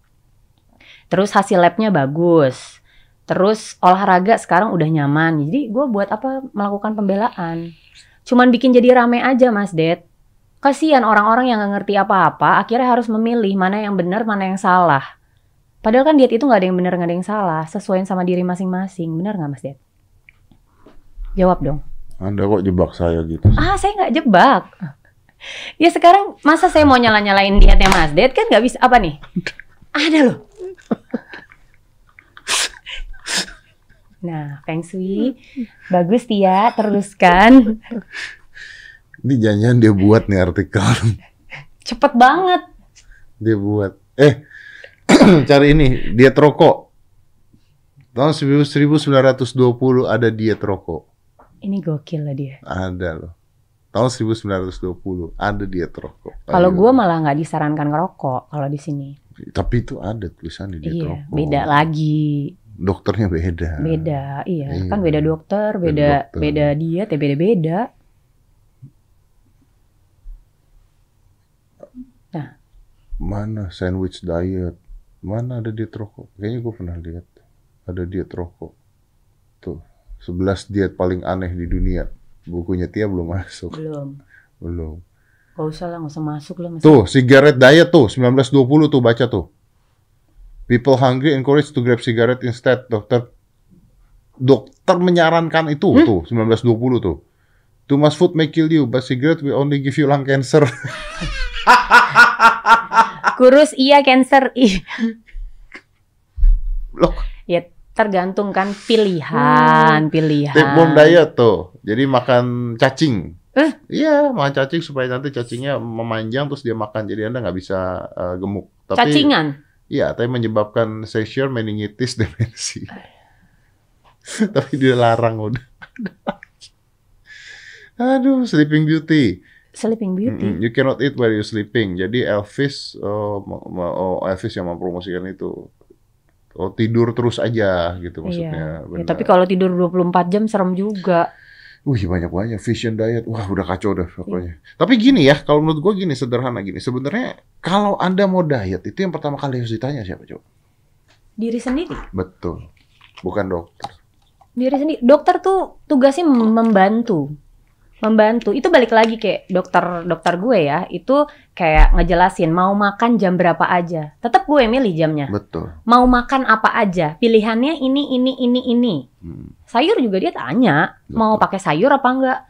Terus hasil labnya bagus. Terus olahraga sekarang udah nyaman. Jadi gue buat apa melakukan pembelaan. Cuman bikin jadi rame aja Mas Ded. Kasihan orang-orang yang nggak ngerti apa-apa, akhirnya harus memilih mana yang benar, mana yang salah. Padahal kan diet itu nggak ada yang benar, nggak ada yang salah. Sesuaiin sama diri masing-masing. Benar nggak Mas Ded? Jawab dong. Anda kok jebak saya gitu? Ah, saya nggak jebak. [laughs] Ya sekarang masa saya mau nyala-nyalain dietnya Mas Ded kan nggak bisa apa nih? Ada loh. [laughs] Nah, Feng Shui. Bagus Tia, teruskan. Ini jangan dia buat nih artikel. Cepet banget. dia buat. Eh, [clears throat] cari ini diet rokok. Tahun 1920 ada diet rokok. Ini gokil lah dia. Ada loh. Tahun 1920 ada diet rokok. Kalau gue malah nggak disarankan ngerokok kalau di sini. Tapi itu ada tulisan di diet Iya, rokok. beda lagi. Dokternya beda. Beda, iya. Iya. Kan beda dokter, Beda beda dokter. beda diet, ya beda-beda. Mana sandwich diet? Mana ada diet rokok? Kayaknya gue pernah lihat. Ada diet rokok. Tuh, 11 diet paling aneh di dunia. Bukunya Tia belum masuk. Belum. [laughs] Belum. Gak usah lah, gak usah masuk lah. Tuh, cigarette diet tuh, 1920 tuh baca tuh. People hungry encouraged to grab cigarette instead. Dokter dokter menyarankan itu Hmm? tuh, 1920 tuh. Too much food may kill you, but cigarette will only give you lung cancer. [laughs] Kurus iya, cancer [laughs] iya. Loh, Tergantung kan pilihan, pilihan. tapeworm diet tuh. Jadi makan cacing. Eh? Iya, makan cacing supaya nanti cacingnya memanjang terus dia makan. Jadi Anda nggak bisa eh, gemuk. Tapi Cacingan. Iya, tapi menyebabkan seizure, meningitis, [laughs] demensi. tapi dia larang udah. [laughs] Aduh, Sleeping Beauty. Sleeping Beauty. Mm-mm, You cannot eat while you're sleeping. Jadi Elvis, oh, oh, Elvis yang mempromosikan itu. Oh, tidur terus aja gitu maksudnya. Iya. Ya, tapi kalau tidur 24 jam serem juga. Wih banyak banyak vision diet, wah udah kacau dah pokoknya. Tapi gini ya, kalau menurut gue gini sederhana gini. Sebenarnya kalau anda mau diet itu yang pertama kali harus ditanya siapa coba? Diri sendiri. Betul, bukan dokter. Diri sendiri. Dokter tuh tugasnya mem- membantu. Membantu. Itu balik lagi kayak dokter dokter gue ya. Itu kayak ngejelasin mau makan jam berapa aja. Tetap gue milih jamnya. Betul. Mau makan apa aja. Pilihannya ini ini ini ini. Hmm, Sayur juga dia tanya mau Betul. pakai sayur apa enggak.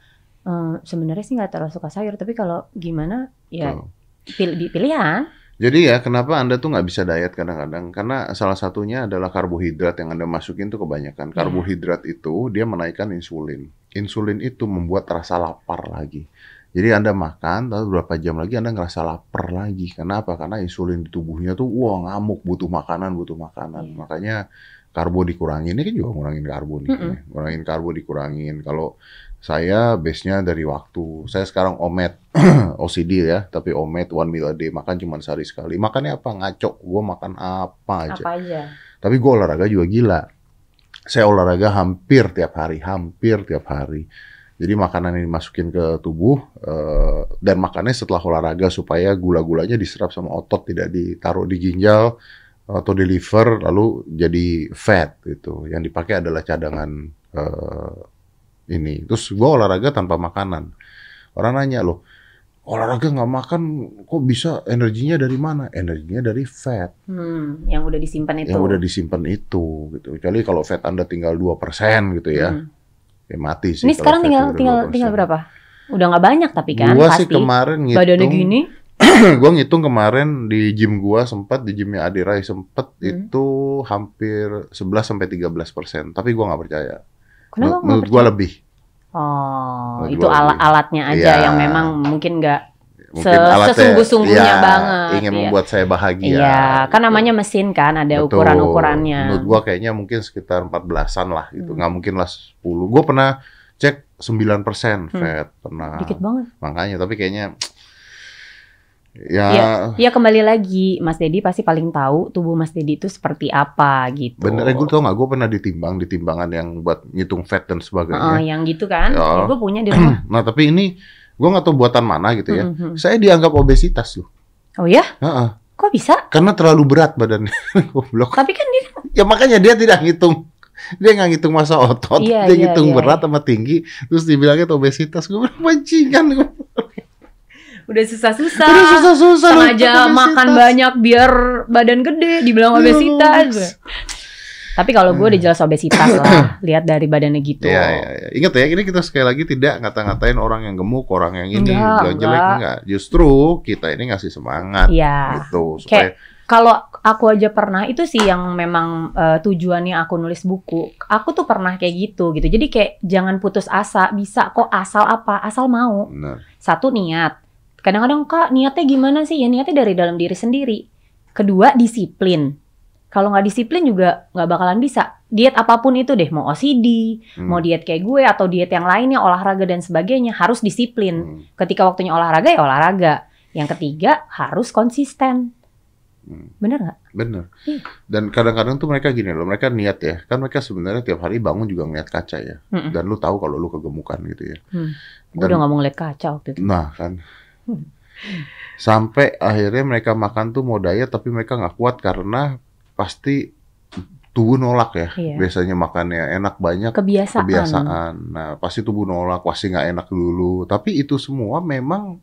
Eh, sebenarnya sih nggak terlalu suka sayur tapi kalau gimana ya pil- pilihan. Jadi ya kenapa anda tuh nggak bisa diet kadang-kadang? Karena salah satunya adalah karbohidrat yang anda masukin tuh kebanyakan. Karbohidrat itu dia menaikkan insulin. Insulin itu membuat rasa lapar lagi. Jadi anda makan, lalu berapa jam lagi anda ngerasa lapar lagi. Kenapa? Karena insulin di tubuhnya tuh wah ngamuk, butuh makanan, butuh makanan. Iya. Makanya karbo dikurangin. Ini kan juga ngurangin karbo nih. Mm-mm. Ngurangin karbo dikurangin. Kalau saya base-nya dari waktu. Saya sekarang omet, [clears throat] OCD ya, tapi omet one meal a day. Makan cuma sehari sekali. Makannya apa? Ngaco. Gue makan apa aja. Apa aja. Tapi gue olahraga juga gila. Saya olahraga hampir tiap hari, hampir tiap hari. Jadi makanan ini masukin ke tubuh eh, dan makannya setelah olahraga supaya gula-gulanya diserap sama otot, tidak ditaruh di ginjal atau di liver lalu jadi fat gitu. Yang dipakai adalah cadangan eh, ini. Terus gue olahraga tanpa makanan. Orang nanya loh, olahraga nggak makan kok bisa energinya dari mana? Energinya dari fat Hmm, yang udah disimpan itu. yang udah disimpan itu gitu. Kecuali kalau fat Anda tinggal 2% gitu ya. Hmm. Ya mati sih. Ini sekarang tinggal tinggal 2%. tinggal berapa? Udah nggak banyak tapi kan Gua pasti. sih kemarin ngitung Badannya gini. [clears throat] gue ngitung kemarin di gym gua sempat di gymnya Adirai sempet Hmm. itu hampir 11 sampai 13 persen. Tapi gua nggak percaya. Kenapa menurut percaya? lebih. Oh, Menurut itu gua lebih. alat-alatnya aja Iya. yang memang mungkin nggak Se- alatnya sesungguh-sungguhnya ya, banget, Ingin iya. membuat saya bahagia. Iya, kan gitu. namanya mesin kan, ada ukuran-ukurannya. Menurut gua kayaknya mungkin sekitar 14-an lah gitu. Hmm. Nggak mungkin lah 10. Gua pernah cek 9% Hmm. fat pernah. Dikit banget. Makanya tapi kayaknya ya Ya kembali lagi, Mas Dedi pasti paling tahu tubuh Mas Dedi itu seperti apa gitu. bener eh, gue tau nggak gue pernah ditimbang di timbangan yang buat ngitung fat dan sebagainya. yang gitu kan? Ya. gue punya di rumah. [clears throat] nah tapi ini gue nggak tahu buatan mana gitu ya. Mhm. Saya dianggap obesitas loh. Oh ya? Heeh. Kok bisa? Karena terlalu berat badannya. [laughs] Goblok. Tapi kan dia Ya makanya dia tidak ngitung. Dia nggak ngitung masa otot, Iya, dia iya, ngitung iya, berat sama tinggi, terus dibilangnya obesitas. Gue bilang [laughs] bajingan. Udah susah-susah. Udah susah-susah. sengaja obesitas. makan banyak biar badan gede dibilang Ya, obesitas. Tapi kalau gue udah jelas obesitas lah, [coughs] lihat dari badannya gitu. Iya, iya, iya. Ingat ya, ini kita sekali lagi tidak ngata-ngatain orang yang gemuk, orang yang ini Enggak, bilang jelek enggak. enggak. Justru kita ini ngasih semangat Iya. gitu supaya Kalau aku aja pernah itu sih yang memang eh, tujuannya aku nulis buku. Aku tuh pernah kayak gitu gitu. Jadi kayak jangan putus asa, bisa kok asal apa? Asal mau. benar. Satu niat. Kadang-kadang Kak, niatnya gimana sih? Ya niatnya dari dalam diri sendiri. Kedua, disiplin. Kalau nggak disiplin juga nggak bakalan bisa. Diet apa pun itu deh, mau OCD, Hmm. mau diet kayak gue atau diet yang lainnya, olahraga dan sebagainya, harus disiplin. Hmm. Ketika waktunya olahraga ya olahraga. Yang ketiga, harus konsisten. Hmm. Bener nggak? Bener. Iya. Dan kadang-kadang tuh mereka gini loh, mereka niat ya. Kan mereka sebenarnya tiap hari bangun juga ngeliat kaca ya. Mm-mm. Dan lu tahu kalau lu kegemukan gitu ya. Gue Dan- udah nggak mau ngeliat kaca waktu itu. Nah kan. Hmm. [laughs] Sampai akhirnya mereka makan tuh mau diet tapi mereka nggak kuat karena pasti tubuh nolak ya. Iya. Biasanya makannya enak banyak Kebiasaan. kebiasaan. Nah, pasti tubuh nolak, pasti nggak enak dulu. Tapi itu semua memang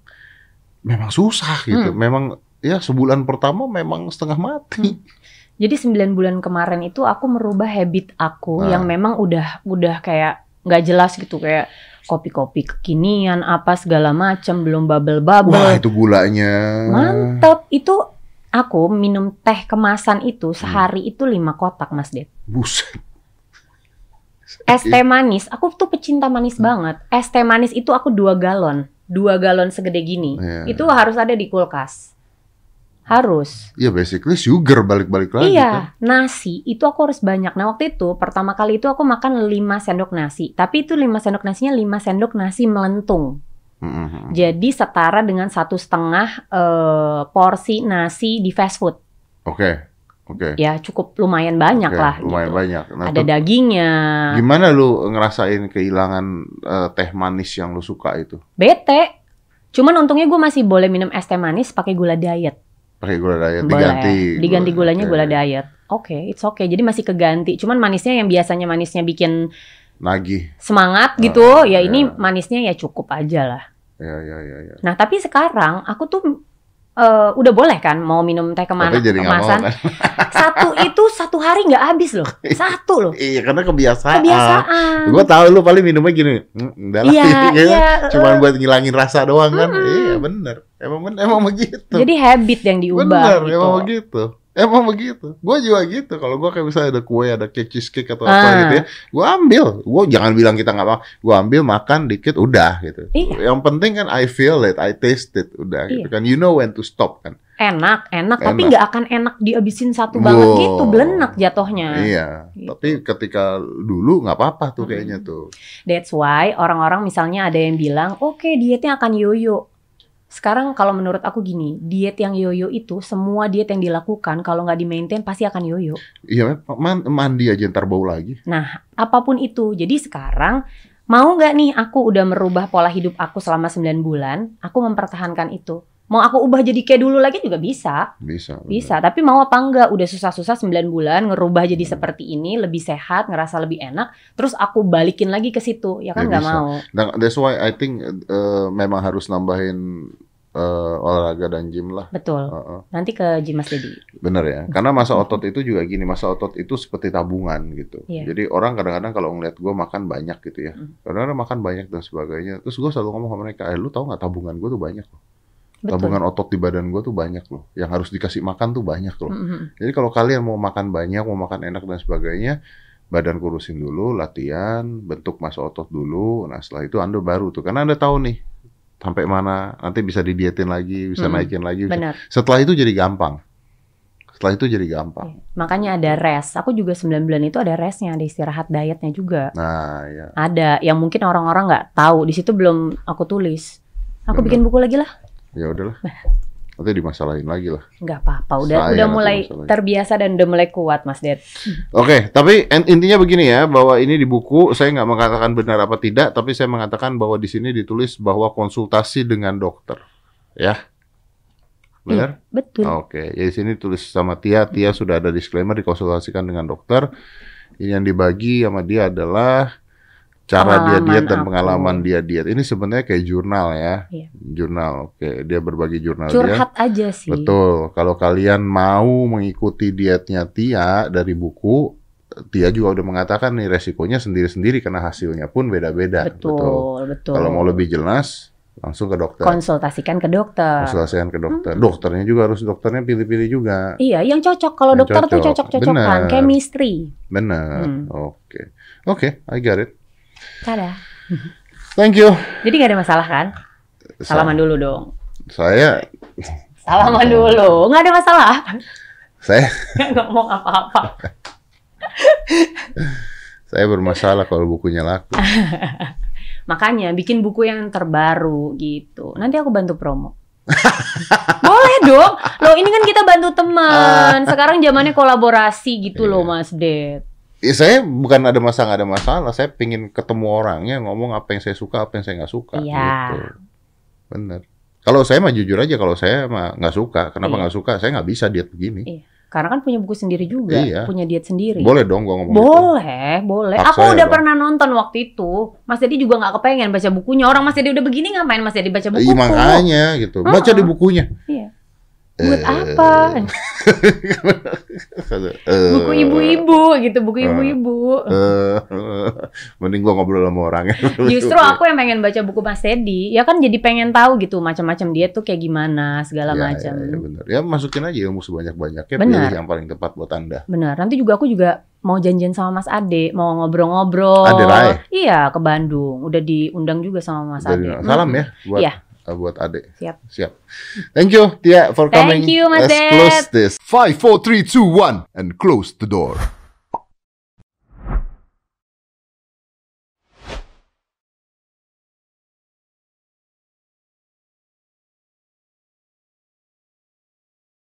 memang susah gitu. Hmm. Memang ya sebulan pertama memang setengah mati. Jadi 9 bulan kemarin itu aku merubah habit aku Nah. yang memang udah udah kayak nggak jelas gitu kayak kopi-kopi kekinian apa segala macam belum Wah, bubble-bubble. itu gulanya. Mantep. Itu aku minum teh kemasan itu sehari itu lima kotak Mas Ded. Buset. Es teh manis, aku tuh pecinta manis banget. Es teh manis itu aku dua galon, dua galon segede gini. Iya. Itu harus ada di kulkas. Harus. Ya basically sugar balik-balik lagi kan. iya, nasi itu aku harus banyak. Nah waktu itu pertama kali itu aku makan 5 sendok nasi. Tapi itu 5 sendok nasinya 5 sendok nasi melentung. Mm-mm. Jadi setara dengan satu setengah eh, porsi nasi di fast food. Oke. Oke. Ya cukup lumayan banyak Oke, lah. Lumayan gitu. banyak. Nah, Ada dagingnya. gimana lu ngerasain kehilangan eh, teh manis yang lu suka itu? Bete. Cuman untungnya gue masih boleh minum es teh manis pakai gula diet. Pakai gula diet Boleh. diganti. Diganti gula- gulanya oke. gula diet. Oke, it's okay. Jadi masih keganti. Cuman manisnya yang biasanya manisnya bikin Nagih. semangat Ah, gitu. ya iya. ini manisnya ya cukup aja lah. Ya ya ya ya. Nah, tapi sekarang aku tuh eh, udah boleh kan mau minum teh ke mana Tapi jadi nggak mau kemasan. kan? [laughs] Satu itu satu hari nggak habis loh. Satu loh. Iya karena kebiasaan. Kebiasaan. Gue tahu lu paling minumnya gini. Udah lah. Iya, [laughs] Gitu. iya. Cuman buat ngilangin rasa doang kan. Mm-mm. Iya bener. Emang ben- emang begitu. Jadi habit yang diubah bener, gitu. emang begitu. Emang begitu. Gue juga gitu. Kalau gue kayak misalnya ada kue, ada cake cheesecake atau apa Ah. gitu ya, gue ambil. Gue jangan bilang kita nggak mau. Gue ambil makan dikit, udah gitu. Iya. Yang penting kan I feel it, I taste it, udah gitu Iya. kan. You know when to stop kan. Enak, enak, tapi Enak. nggak akan enak dihabisin satu banget Wow. gitu, belenak jatuhnya. Iya. Gitu. Tapi ketika dulu nggak apa-apa tuh Mm-mm. kayaknya tuh. That's why orang-orang misalnya ada yang bilang, oke dietnya akan yoyo. Sekarang kalau menurut aku gini, diet yang yoyo itu semua diet yang dilakukan kalau nggak di maintain pasti akan yoyo. Iya, man- mandi aja ntar bau lagi. Apa pun itu. Jadi sekarang mau nggak nih aku udah merubah pola hidup aku selama 9 bulan, aku mempertahankan itu. Mau aku ubah jadi kayak dulu lagi juga bisa. Bisa. bener. Bisa, tapi mau apa enggak? Udah susah-susah 9 bulan ngerubah jadi seperti ini, lebih sehat, ngerasa lebih enak, terus aku balikin lagi ke situ. Ya kan Ya nggak bisa. mau. Nah, that's why I think uh, memang harus nambahin uh, olahraga dan gym lah. Betul. Uh-uh. Nanti ke Gym Mas Dedi. Bener ya, karena masa otot itu juga gini, masa otot itu seperti tabungan gitu. Iya. Jadi orang kadang-kadang kalau ngeliat gue makan banyak gitu ya, Mm. kadang-kadang makan banyak dan sebagainya. Terus gue selalu ngomong sama mereka, eh lu tahu nggak tabungan gue tuh banyak loh. Betul. Tabungan otot di badan gue tuh banyak loh. Yang harus dikasih makan tuh banyak loh. Mhm. Jadi kalau kalian mau makan banyak, mau makan enak dan sebagainya, badan kurusin dulu, latihan, bentuk massa otot dulu. Nah setelah itu anda baru tuh, karena anda tahu nih sampai mana, nanti bisa didietin lagi, bisa Mm-mm. naikin lagi. bisa- Benar. Setelah itu jadi gampang. Setelah itu jadi gampang. Makanya ada rest. Aku juga 9 bulan itu ada restnya, ada istirahat dietnya juga. Nah ya, Ada yang mungkin orang-orang nggak tahu. Di situ belum aku tulis. Aku Benar. bikin buku lagi lah. ya udahlah. Nanti dimasalahin lagi lah. Nggak apa-apa. Udah Saya udah mulai terbiasa dan udah mulai kuat, Mas Ded. Oke, tapi en- intinya begini ya, bahwa ini di buku saya nggak mengatakan benar apa tidak, tapi saya mengatakan bahwa di sini ditulis bahwa konsultasi dengan dokter, ya, benar? Betul. Oke, ya di sini tulis sama Tia, Tia sudah ada disclaimer dikonsultasikan dengan dokter. Ini yang dibagi sama dia adalah cara dia Pengalaman diet dan aku. pengalaman dia diet. Ini sebenarnya kayak jurnal ya, Iya. jurnal. Oke, dia berbagi jurnal dia. Curhat aja sih. Betul. Kalau kalian mau mengikuti dietnya Tia dari buku, Tia juga udah mengatakan nih resikonya sendiri-sendiri karena hasilnya pun beda-beda. Betul, betul. Kalau mau lebih jelas, langsung ke dokter. konsultasikan ke dokter. Konsultasikan ke dokter. Dokternya juga harus dokternya pilih-pilih juga. Iya, yang cocok. Kalau Yang dokter tuh cocok. cocok-cocokan, Benar. chemistry. Benar. Hmm. Oke. Oke, I get it. Tada. Thank you. Jadi nggak ada masalah kan? Sa- Salaman dulu dong. Saya Salaman dulu. Nggak ada masalah. saya Nggak ngomong apa-apa. saya bermasalah kalau bukunya laku. [laughs] Makanya bikin buku yang terbaru gitu. Nanti aku bantu promo. [laughs] Boleh dong. Loh ini kan kita bantu teman. [laughs] Sekarang zamannya kolaborasi gitu loh Iya. Mas Ded. Ya, saya bukan ada masalah nggak ada masalah. Saya pingin ketemu orangnya ngomong apa yang saya suka, apa yang saya nggak suka. Iya. Gitu. Bener. Kalau saya mah jujur aja, kalau saya mah nggak suka. Kenapa Iya. nggak suka? Saya nggak bisa diet begini. Iya. Karena kan punya buku sendiri juga, Iya. punya diet sendiri. Boleh dong gua ngomong gitu. Boleh, boleh. Hak Aku saya udah dong. pernah nonton waktu itu. Mas Dedi juga nggak kepengen baca bukunya. Orang Mas Dedi udah begini ngapain Mas Dedi baca buku? Iya makanya gitu. Baca Uh-uh. di bukunya. Iya. Buat Eh, apa? [laughs] Buku ibu-ibu gitu, buku Eh. ibu-ibu. eh, [laughs] mending gua ngobrol sama orangnya. [laughs] Justru aku yang pengen baca buku Mas Dedi, ya kan jadi pengen tahu gitu macam-macam dia tuh kayak gimana segala Ya, macam. Ya, ya, bener. Ya masukin aja ilmu sebanyak-banyaknya. Pilih yang paling tepat buat anda. Benar. Nanti juga aku juga mau janjian sama Mas Ade, mau ngobrol-ngobrol. Ade Rai? Iya, ke Bandung. Udah diundang juga sama Mas Ade. Salam Hmm. ya buat Iya. Uh, buat Ade. Siap. Siap. Thank you Tia for Thank coming. you, Mas Let's close this. Five, four, three, two, one, and close the door.